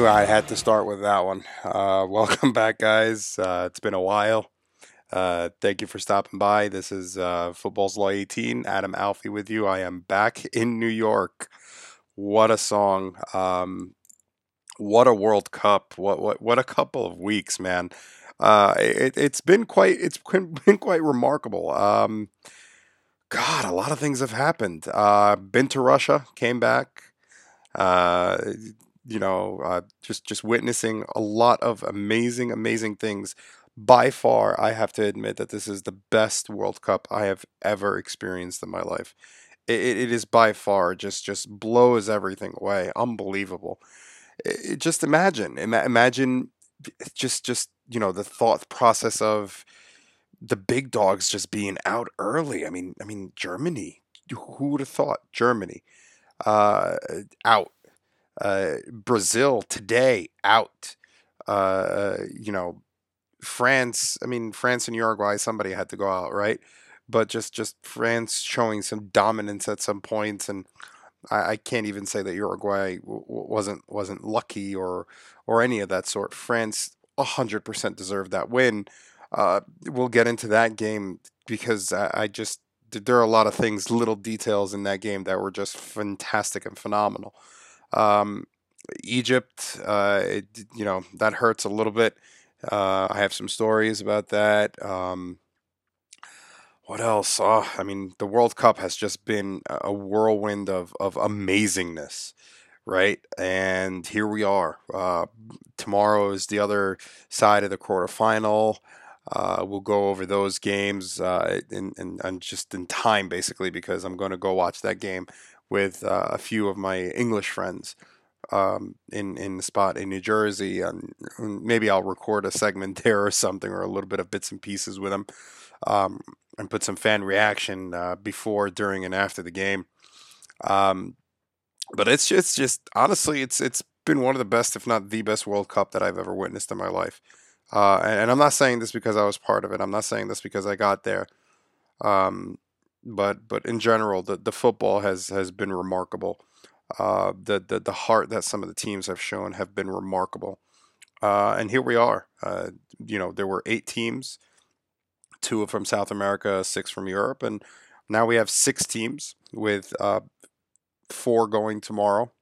knew I had to start with that one. Uh, welcome back, guys. Uh, it's been a while. Uh, thank you for stopping by. This is uh, Football's Law 18. Adam Alfie with you. I am back in New York. What a song. Um, what a World Cup. What what what a couple of weeks, man. Uh, it, it's been quite it's been been quite remarkable. Um, God, a lot of things have happened. Uh, been to Russia, came back. You know, uh, just just witnessing a lot of amazing, amazing things. By far, I have to admit that this is the best World Cup I have ever experienced in my life. It, it it is by far just just blows everything away. Unbelievable. I- I- just imagine, ima- imagine, just just you know the thought process of the big dogs just being out early. I mean, I mean Germany. Who would have thought Germany uh, out? Uh, Brazil today out. Uh, you know, France. I mean, France and Uruguay. Somebody had to go out, right? But just just France showing some dominance at some points, and I, I can't even say that Uruguay w- wasn't wasn't lucky or or any of that sort. France one hundred percent deserved that win. Uh, we'll get into that game because I, I just there are a lot of things, little details in that game that were just fantastic and phenomenal. Um, Egypt, uh, it, you know, that hurts a little bit. Uh, I have some stories about that. Um, what else? Oh, I mean, the World Cup has just been a whirlwind of, of amazingness, right? And here we are. Uh, tomorrow is the other side of the quarterfinal. Uh, we'll go over those games uh, in, in, in just in time, basically, because I'm going to go watch that game with uh, a few of my English friends um, in in the spot in New Jersey, and maybe I'll record a segment there or something, or a little bit of bits and pieces with them, um, and put some fan reaction uh, before, during, and after the game. Um, but it's just, just honestly, it's it's been one of the best, if not the best, World Cup that I've ever witnessed in my life. Uh, and, and I'm not saying this because I was part of it. I'm not saying this because I got there. Um, but but in general, the, the football has has been remarkable. Uh, the, the the heart that some of the teams have shown have been remarkable. Uh, and here we are. Uh, you know, there were eight teams, two from South America, six from Europe, and now we have six teams with uh, four going tomorrow.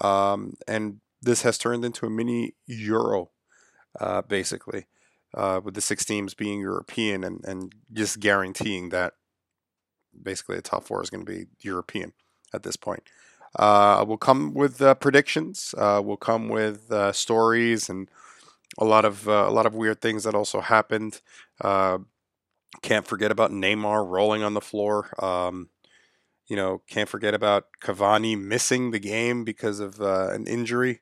Um, and this has turned into a mini Euro, uh, basically, uh, with the six teams being European and, and just guaranteeing that basically the top four is going to be European at this point. Uh, we'll come with uh, predictions. Uh, we'll come with uh, stories and a lot of uh, a lot of weird things that also happened. Uh, can't forget about Neymar rolling on the floor. Um, you know, can't forget about Cavani missing the game because of an injury.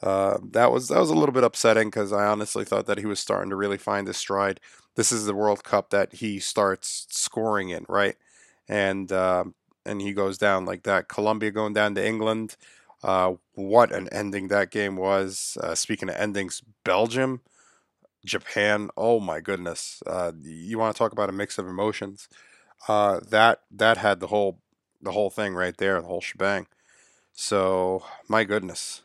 That was that was a little bit upsetting because I honestly thought that he was starting to really find his stride. This is the World Cup that he starts scoring in, right? And um and he goes down like that. Colombia going down to England. Uh, what an ending that game was. Uh, speaking of endings, Belgium, Japan. Oh my goodness. Uh, you want to talk about a mix of emotions? Uh, that that had the whole the whole thing right there, the whole shebang. So my goodness.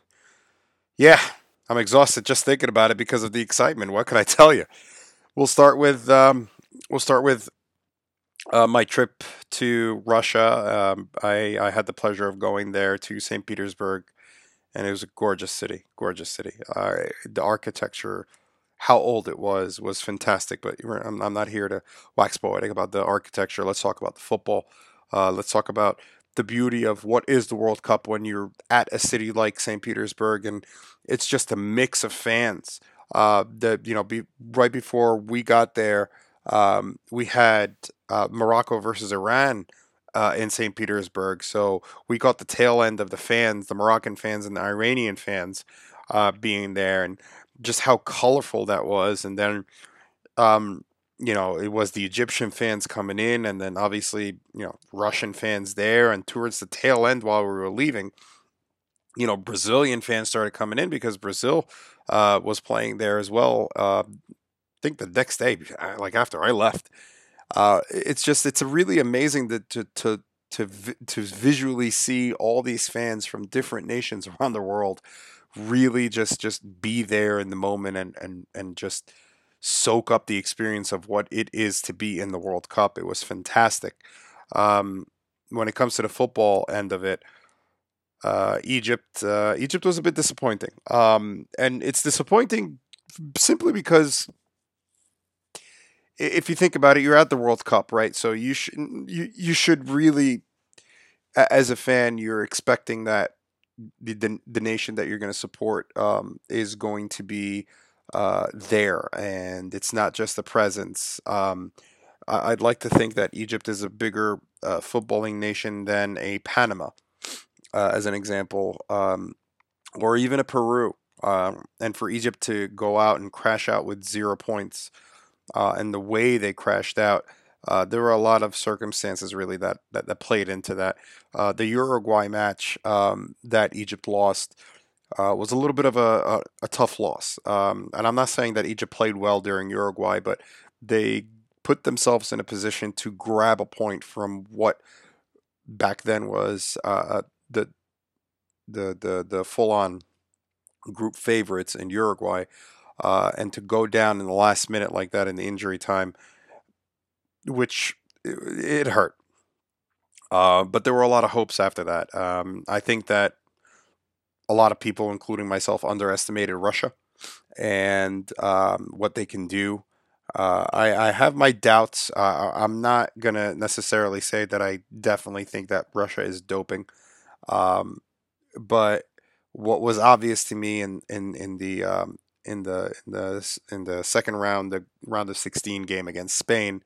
Yeah, I'm exhausted just thinking about it because of the excitement. What can I tell you? We'll start with um, we'll start with uh, my trip to Russia. Um, I I had the pleasure of going there to St. Petersburg, and it was a gorgeous city. Gorgeous city. Uh, the architecture, how old it was, was fantastic. But I'm, I'm not here to wax poetic about the architecture. Let's talk about the football. Uh, let's talk about the beauty of what is the World Cup when you're at a city like St. Petersburg, and it's just a mix of fans. Uh, the you know, be, right before we got there, um, we had uh, Morocco versus Iran uh, in St. Petersburg, so we got the tail end of the fans, the Moroccan fans and the Iranian fans, uh, being there, and just how colorful that was. And then um, you know, it was the Egyptian fans coming in, and then obviously, you know, Russian fans there. And towards the tail end, while we were leaving, you know, Brazilian fans started coming in because Brazil uh, was playing there as well. Uh, think the next day, like after I left, uh, it's just it's really amazing that to to to to visually see all these fans from different nations around the world really just just be there in the moment and and and just soak up the experience of what it is to be in the World Cup. It was fantastic. Um, when it comes to the football end of it, uh, Egypt uh, Egypt was a bit disappointing, um, and it's disappointing simply because if you think about it, you're at the World Cup, right? So you should you you should really, as a fan, you're expecting that the the, the nation that you're going to support um, is going to be uh, there, and it's not just the presence. Um, I- I'd like to think that Egypt is a bigger uh, footballing nation than a Panama, uh, as an example, um, or even a Peru. Um, and for Egypt to go out and crash out with zero points, uh, and the way they crashed out, uh, there were a lot of circumstances really that that, that played into that. Uh, the Uruguay match um, that Egypt lost uh, was a little bit of a, a, a tough loss. Um, and I'm not saying that Egypt played well during Uruguay, but they put themselves in a position to grab a point from what back then was uh, uh, the the the the full on group favorites in Uruguay, uh, and to go down in the last minute like that in the injury time, which it, it hurt. Uh, but there were a lot of hopes after that. Um, I think that a lot of people, including myself, underestimated Russia and um, what they can do. Uh, I, I have my doubts. Uh, I'm not gonna necessarily say that I definitely think that Russia is doping, um, but what was obvious to me in in in the um, in the in the in the second round, the round of 16 game against Spain,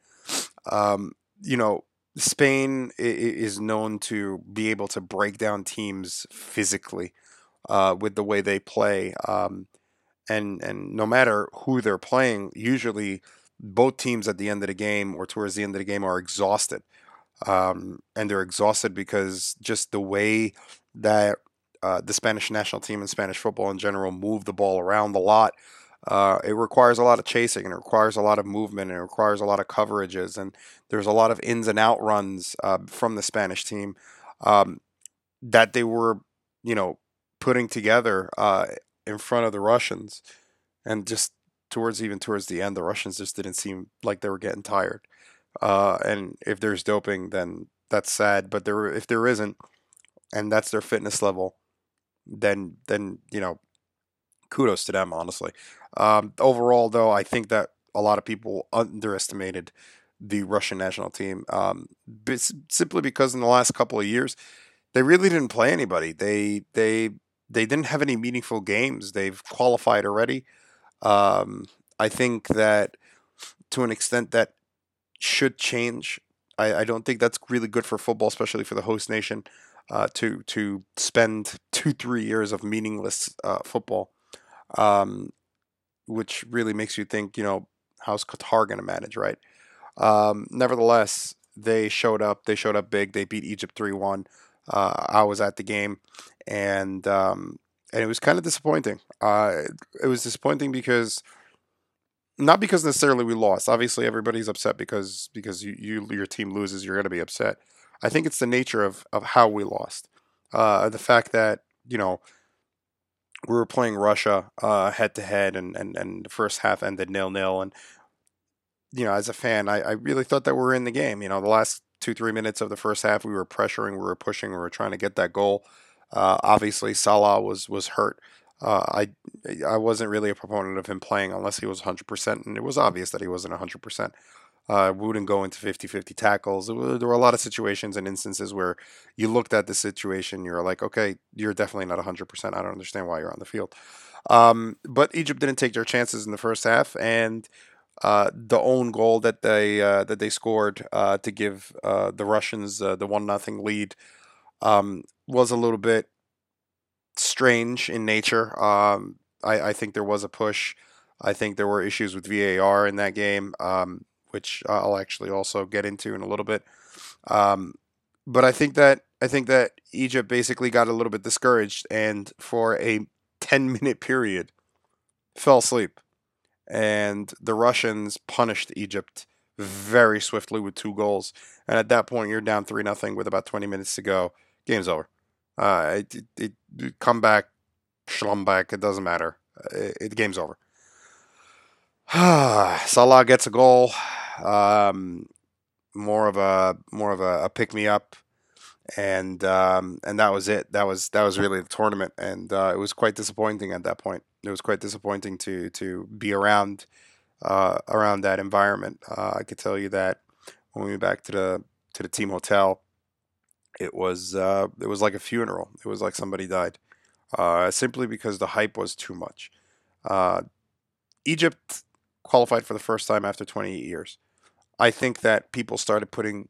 um, you know, Spain is known to be able to break down teams physically uh, with the way they play. Um, and and no matter who they're playing, usually both teams at the end of the game or towards the end of the game are exhausted, um, and they're exhausted because just the way that uh, the Spanish national team and Spanish football in general move the ball around a lot. Uh, it requires a lot of chasing and it requires a lot of movement and it requires a lot of coverages and there's a lot of ins and out runs uh, from the Spanish team um, that they were, you know, putting together uh, in front of the Russians and just towards even towards the end, the Russians just didn't seem like they were getting tired. Uh, and if there's doping, then that's sad. But there, if there isn't, and that's their fitness level, then then you know, kudos to them. Honestly, um, overall though, I think that a lot of people underestimated the Russian national team, um, simply because in the last couple of years they really didn't play anybody. They they they didn't have any meaningful games. They've qualified already. Um, I think that to an extent that should change. I, I don't think that's really good for football, especially for the host nation, uh, to to spend two three years of meaningless uh, football, um, which really makes you think, you know, how's Qatar going to manage, right? Um, nevertheless, they showed up. They showed up big. They beat Egypt three one. Uh, I was at the game, and um, and it was kind of disappointing. Uh, it was disappointing because not because necessarily we lost. Obviously, everybody's upset because because you, you your team loses, you're going to be upset. I think it's the nature of of how we lost. Uh, the fact that you know we were playing Russia head to head, and and and the first half ended nil nil, and you know as a fan, I, I really thought that we were in the game. You know, the last two three minutes of the first half, we were pressuring, we were pushing, we were trying to get that goal. Uh, obviously, Salah was was hurt. Uh, I I wasn't really a proponent of him playing unless he was 100%, and it was obvious that he wasn't 100%. Uh, we wouldn't go into 50 50 tackles. There were, a lot of situations and instances where you looked at the situation, you're like, okay, you're definitely not 100%. I don't understand why you're on the field. Um, but Egypt didn't take their chances in the first half, and uh, the own goal that they uh, that they scored uh, to give uh, the Russians uh, the one nothing lead um, was a little bit strange in nature. Um, I, I think there was a push. I think there were issues with VAR in that game, um, which I'll actually also get into in a little bit. Um, but I think that I think that Egypt basically got a little bit discouraged and for a 10 minute period fell asleep. And the Russians punished Egypt very swiftly with two goals. And at that point, you're down 3 nothing with about 20 minutes to go. Game's over. Uh, it, it, it, come back, back. it doesn't matter. It, it, the game's over. Salah gets a goal. Um, more of a more of a, a pick me up, and um, and that was it. That was that was really the tournament, and uh, it was quite disappointing at that point. It was quite disappointing to to be around uh, around that environment. Uh, I could tell you that when we went back to the to the team hotel, it was uh, it was like a funeral. It was like somebody died, uh, simply because the hype was too much. Uh, Egypt qualified for the first time after 28 years. I think that people started putting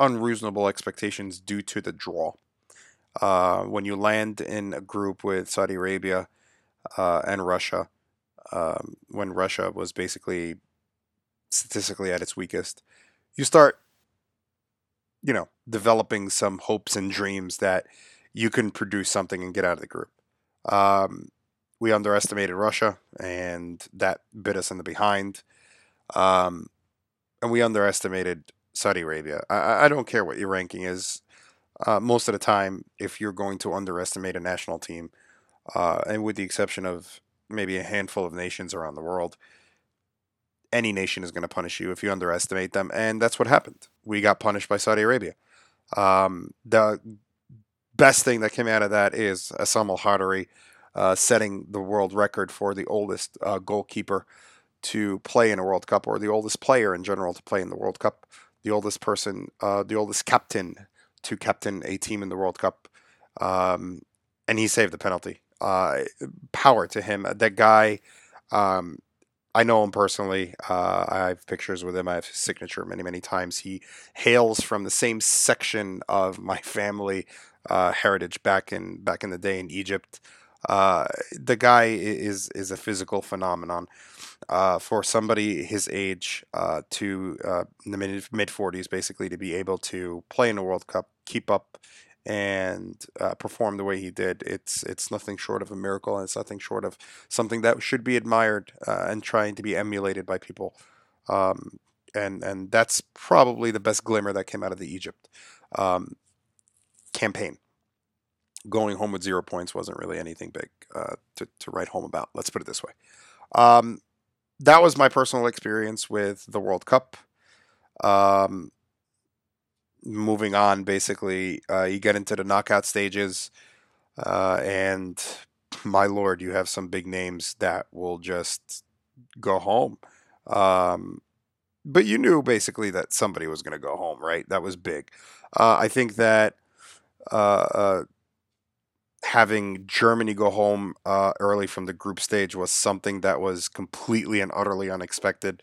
unreasonable expectations due to the draw. Uh, when you land in a group with Saudi Arabia uh, and Russia, um, when Russia was basically statistically at its weakest, you start, you know, developing some hopes and dreams that you can produce something and get out of the group. Um, we underestimated Russia, and that bit us in the behind. Um, and we underestimated Saudi Arabia. I, I, don't care what your ranking is. Uh, most of the time, if you're going to underestimate a national team, uh, and with the exception of maybe a handful of nations around the world, any nation is going to punish you if you underestimate them, and that's what happened. We got punished by Saudi Arabia. Um, the best thing that came out of that is Essam Al Hadari uh, setting the world record for the oldest uh, goalkeeper to play in a World Cup, or the oldest player in general to play in the World Cup, the oldest person, uh, the oldest captain to captain a team in the World Cup, um, and he saved the penalty. Uh, power to him. That guy, um, I know him personally. Uh, I have pictures with him. I have his signature many, many times. He hails from the same section of my family uh, heritage back in back in the day in Egypt. Uh, the guy is is a physical phenomenon. Uh, for somebody his age uh, to uh, the mid mid forties, basically to be able to play in a World Cup, keep up, and uh, perform the way he did, it's it's nothing short of a miracle, and it's nothing short of something that should be admired uh, and trying to be emulated by people. Um, and and that's probably the best glimmer that came out of the Egypt um, campaign going home with zero points wasn't really anything big uh, to, to write home about. Let's put it this way. Um, that was my personal experience with the World Cup. Um, moving on, basically, uh, you get into the knockout stages, uh, and my lord, you have some big names that will just go home. Um, but you knew basically that somebody was going to go home, right? That was big. Uh, I think that uh, uh, having Germany go home uh, early from the group stage was something that was completely and utterly unexpected.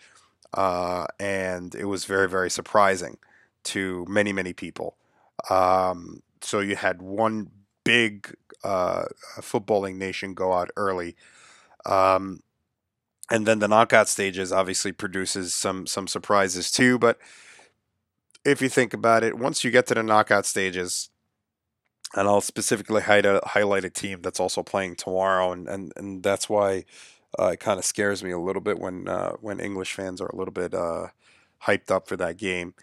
Uh, and it was very, very surprising to many, many people. Um, so you had one big uh, footballing nation go out early. Um, and then the knockout stages obviously produces some some surprises too. But if you think about it, once you get to the knockout stages, and I'll specifically highlight a team that's also playing tomorrow, and and, and that's why uh, it kind of scares me a little bit when uh, when English fans are a little bit uh, hyped up for that game.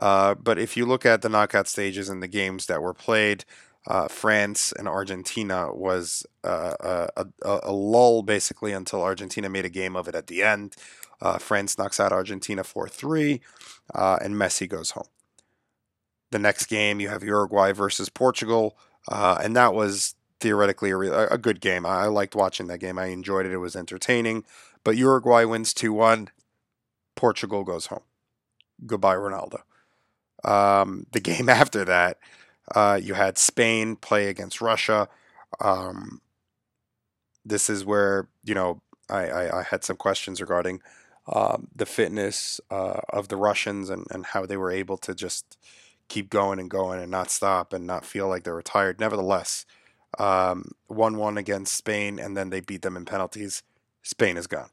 Uh, but if you look at the knockout stages and the games that were played, uh, France and Argentina was uh, a, a, a, lull basically until Argentina made a game of it at the end. France knocks out Argentina 4 3, and Messi goes home the next game you have Uruguay versus Portugal, uh, and that was theoretically a, a, good game. I, liked watching that game. I enjoyed it. It was entertaining. But Uruguay wins two one. Portugal goes home. Goodbye, Ronaldo. Um, the game after that, uh, you had Spain play against Russia. Um, this is where you know I, I, I had some questions regarding um, the fitness uh, of the Russians and, and how they were able to just keep going and going and not stop and not feel like they're retired. Nevertheless, um, 1 1 against Spain, and then they beat them in penalties. Spain is gone.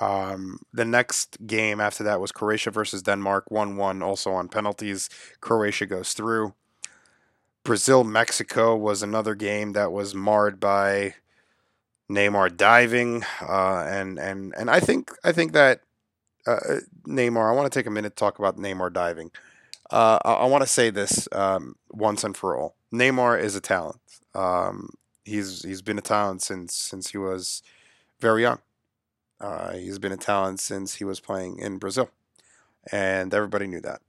Um, the next game after that was Croatia versus Denmark, 1 1, also on penalties. Croatia goes through. Brazil Mexico was another game that was marred by Neymar diving, uh, and and and I think I think that uh, Neymar. I want to take a minute to talk about Neymar diving. Uh, I, I want to say this um, once and for all. Neymar is a talent. Um, he's he's been a talent since since he was very young. Uh, he's been a talent since he was playing in Brazil, and everybody knew that.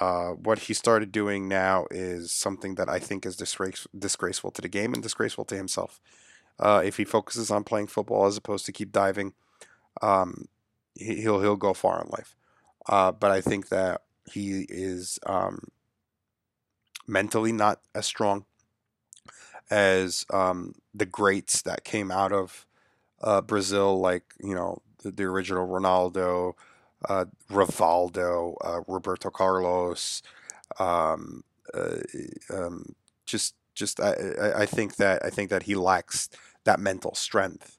Uh, what he started doing now is something that I think is disgrace- disgraceful to the game and disgraceful to himself. Uh, if he focuses on playing football as opposed to keep diving, um, he- he'll he'll go far in life. Uh, but I think that he is um, mentally not as strong as um, the greats that came out of uh, Brazil, like you know the, the original Ronaldo, uh, Rivaldo, uh, Roberto Carlos. Um, uh, um, just, just I, I think that I think that he lacks that mental strength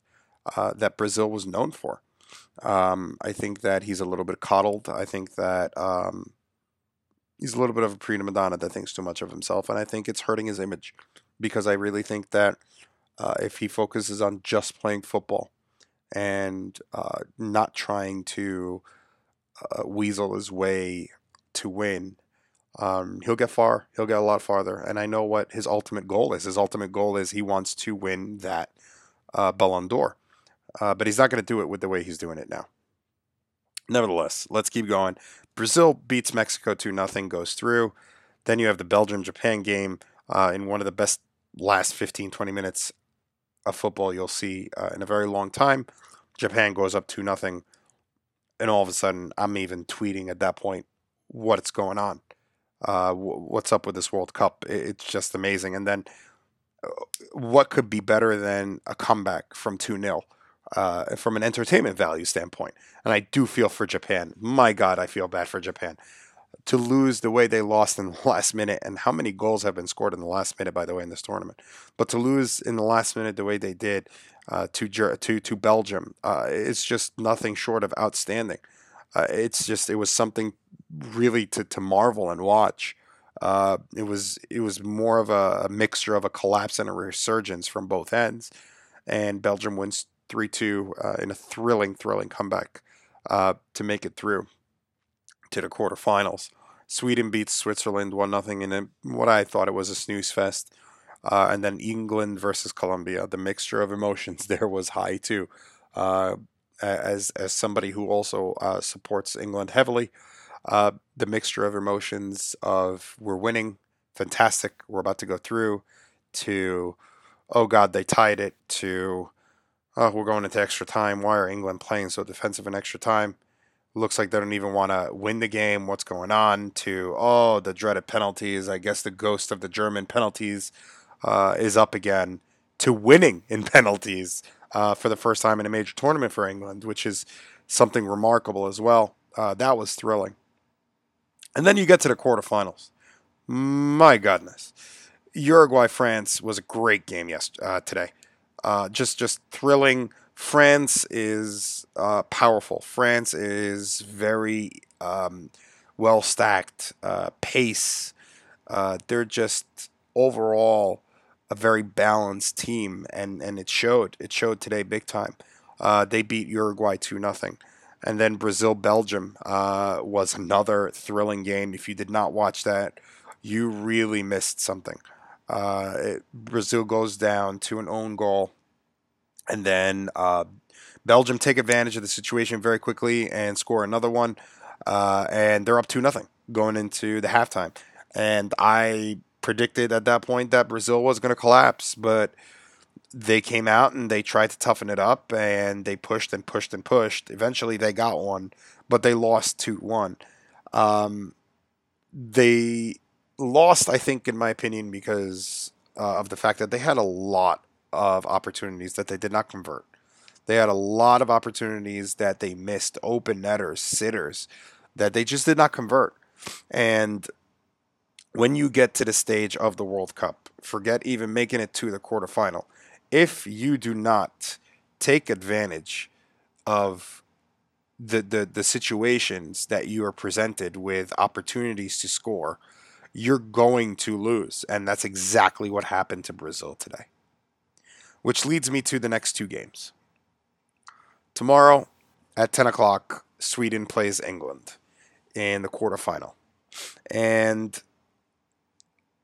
uh, that Brazil was known for. Um, I think that he's a little bit coddled. I think that um, he's a little bit of a prima donna that thinks too much of himself, and I think it's hurting his image because I really think that uh, if he focuses on just playing football and uh, not trying to uh, weasel his way to win, um, he'll get far. He'll get a lot farther. And I know what his ultimate goal is. His ultimate goal is he wants to win that uh, Ballon d'Or. Uh, but he's not going to do it with the way he's doing it now. Nevertheless, let's keep going. Brazil beats Mexico 2 0, goes through. Then you have the Belgium Japan game uh, in one of the best last 15, 20 minutes of football you'll see uh, in a very long time. Japan goes up 2 0. And all of a sudden, I'm even tweeting at that point what's going on. Uh, wh- what's up with this World Cup? It's just amazing. And then uh, what could be better than a comeback from 2 0 uh, from an entertainment value standpoint? And I do feel for Japan. My God, I feel bad for Japan. To lose the way they lost in the last minute, and how many goals have been scored in the last minute, by the way, in this tournament. But to lose in the last minute the way they did uh, to to to Belgium, uh, it's just nothing short of outstanding. Uh, it's just it was something really to, to marvel and watch. Uh, it was it was more of a, a mixture of a collapse and a resurgence from both ends, and Belgium wins three two uh, in a thrilling thrilling comeback uh, to make it through to the quarterfinals. Sweden beats Switzerland one nothing in a, what I thought it was a snooze fest, uh, and then England versus Colombia. The mixture of emotions there was high too. Uh, as as somebody who also uh, supports England heavily, the mixture of emotions of we're winning, fantastic, we're about to go through, to oh god they tied it, to oh we're going into extra time. Why are England playing so defensive in extra time? Looks like they don't even want to win the game. What's going on? To oh the dreaded penalties. I guess the ghost of the German penalties uh, is up again. To winning in penalties uh, for the first time in a major tournament for England, which is something remarkable as well. Uh, that was thrilling. And then you get to the quarterfinals. My goodness, Uruguay France was a great game yesterday. uh, today. Uh, just just thrilling. France is uh, powerful. France is very um, well stacked. Uh, pace. Uh, they're just overall a very balanced team, and and it showed. It showed today big time. Uh, they beat Uruguay two nothing. And then Brazil Belgium was another thrilling game. If you did not watch that, you really missed something. Uh, it, Brazil goes down to an own goal, and then uh, Belgium take advantage of the situation very quickly and score another one, uh, and they're up two nothing going into the halftime. And I predicted at that point that Brazil was going to collapse, but they came out and they tried to toughen it up and they pushed and pushed and pushed. Eventually, they got one, but they lost two one. Um, they lost, I think, in my opinion, because uh, of the fact that they had a lot of opportunities that they did not convert. They had a lot of opportunities that they missed, open netters, sitters, that they just did not convert. And when you get to the stage of the World Cup, forget even making it to the quarterfinal. If you do not take advantage of the, the, the situations that you are presented with opportunities to score, you're going to lose. And that's exactly what happened to Brazil today. Which leads me to the next two games. Tomorrow at 10 o'clock, Sweden plays England in the quarterfinal. And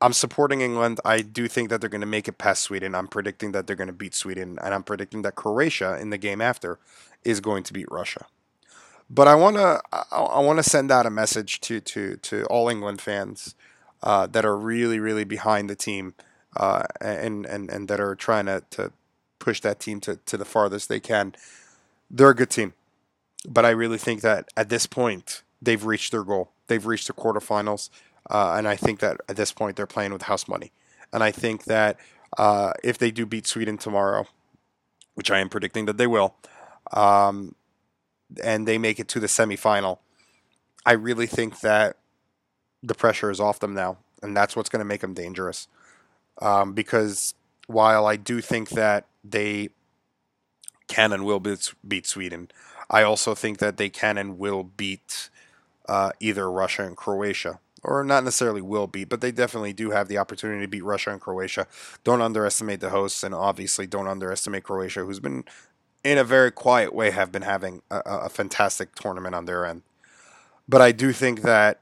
I'm supporting England. I do think that they're going to make it past Sweden. I'm predicting that they're going to beat Sweden. And I'm predicting that Croatia in the game after is going to beat Russia. But I want to I, want to send out a message to to to all England fans uh, that are really really behind the team uh, and and and that are trying to, to push that team to, to the farthest they can. They're a good team, but I really think that at this point they've reached their goal. They've reached the quarterfinals, uh, and I think that at this point they're playing with house money. And I think that uh, if they do beat Sweden tomorrow, which I am predicting that they will, um, and they make it to the semifinal, I really think that the pressure is off them now, and that's what's going to make them dangerous. Um, because while I do think that they can and will beat, Sweden, I also think that they can and will beat uh, either Russia and Croatia. Or not necessarily will beat, but they definitely do have the opportunity to beat Russia and Croatia. Don't underestimate the hosts, and obviously don't underestimate Croatia, who's been in a very quiet way, have been having a, a fantastic tournament on their end. But I do think that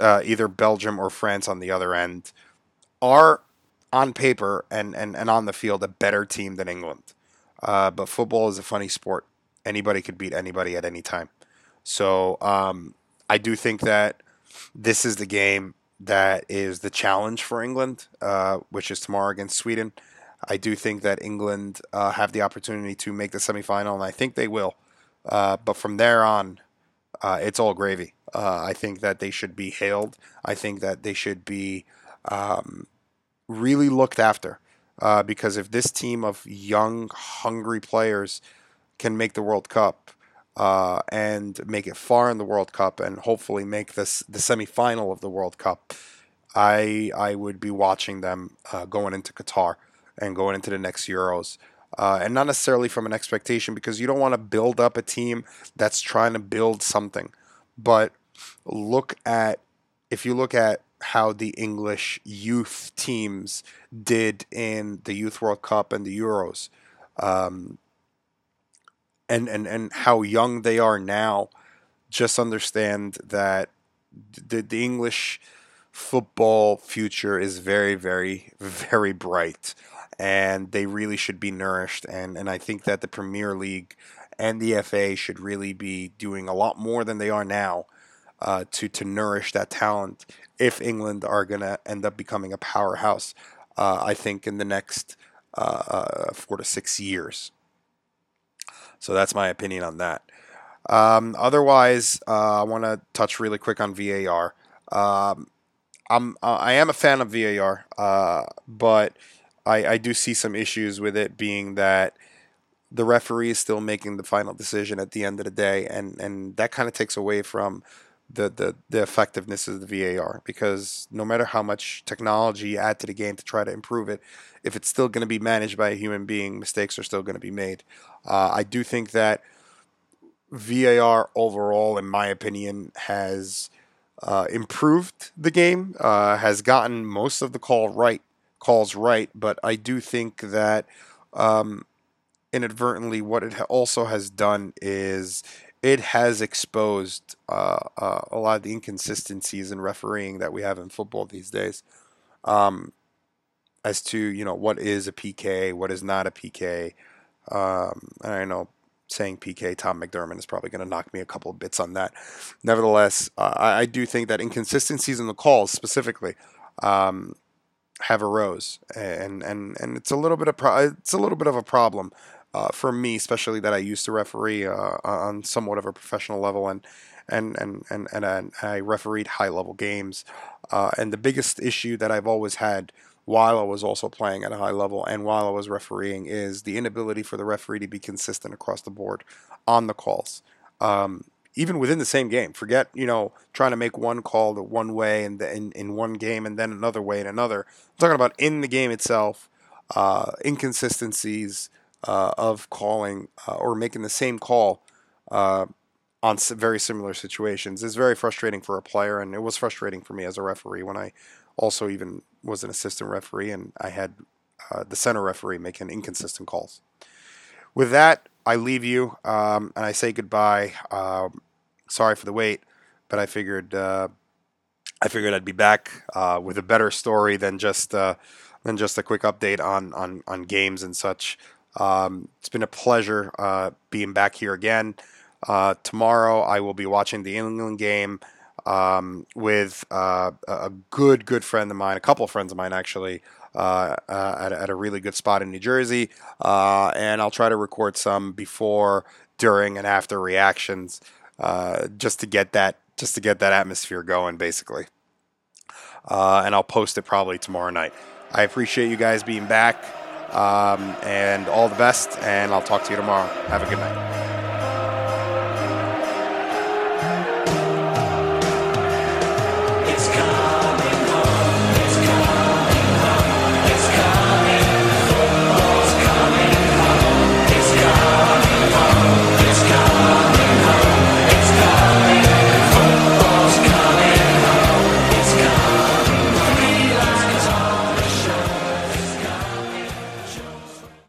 uh, either Belgium or France on the other end are on paper and, and, and on the field a better team than England. Uh, but football is a funny sport. Anybody could beat anybody at any time. So um, I do think that this is the game that is the challenge for England, uh, which is tomorrow against Sweden. I do think that England uh, have the opportunity to make the semifinal, and I think they will. Uh, but from there on, uh, it's all gravy. Uh, I think that they should be hailed. I think that they should be um, really looked after. Uh, because if this team of young, hungry players can make the World Cup uh, and make it far in the World Cup and hopefully make this the semifinal of the World Cup, I I would be watching them uh, going into Qatar and going into the next Euros. Uh, and not necessarily from an expectation because you don't want to build up a team that's trying to build something. But look at if you look at how the English youth teams did in the Youth World Cup and the Euros, um, and and and how young they are now, just understand that the the English football future is very very very bright and they really should be nourished and and I think that the Premier League and the FA should really be doing a lot more than they are now uh, to to nourish that talent if England are going to end up becoming a powerhouse. Uh, I think in the next uh, uh, four to six years. So that's my opinion on that. Um, otherwise, uh, I want to touch really quick on VAR. Um, I'm I am a fan of VAR, but I, I do see some issues with it being that the referee is still making the final decision at the end of the day, and, and that kind of takes away from the, the, the effectiveness of the VAR because no matter how much technology you add to the game to try to improve it, if it's still going to be managed by a human being, mistakes are still going to be made. Uh, I do think that VAR overall, in my opinion, has uh, improved the game, uh, has gotten most of the call right calls right, but I do think that um, inadvertently, what it also has done is it has exposed uh, uh, a lot of the inconsistencies in refereeing that we have in football these days. Um, as to you know what is a PK, what is not a PK. Um, I know saying PK, Tom McDermott is probably going to knock me a couple of bits on that. Nevertheless, uh, I, I, do think that inconsistencies in the calls specifically um, have arose, and and and it's a little bit of pro- it's a little bit of a problem uh, for me, especially that I used to referee uh, on somewhat of a professional level, and and and and and I refereed high level games. Uh, and the biggest issue that I've always had while I was also playing at a high level and while I was refereeing is the inability for the referee to be consistent across the board on the calls. Um, even within the same game. Forget, you know, trying to make one call the one way and in, in one game and then another way in another. I'm talking about in the game itself, uh, inconsistencies uh, of calling uh, or making the same call uh, on very similar situations is very frustrating for a player, and it was frustrating for me as a referee when I also even was an assistant referee and I had uh, the center referee making inconsistent calls. With that, I leave you um, and I say goodbye. Um, sorry for the wait, but I figured uh, I figured I'd be back uh, with a better story than just uh, than just a quick update on on, on games and such. Um, it's been a pleasure uh, being back here again. Uh, tomorrow, I will be watching the England game um, with uh, a good, good friend of mine, a couple of friends of mine actually, uh, uh, at, at, a really good spot in New Jersey. Uh, and I'll try to record some before, during, and after reactions, just to get that, just to get that atmosphere going, basically. And I'll post it probably tomorrow night. I appreciate you guys being back, um, and all the best. And I'll talk to you tomorrow. Have a good night.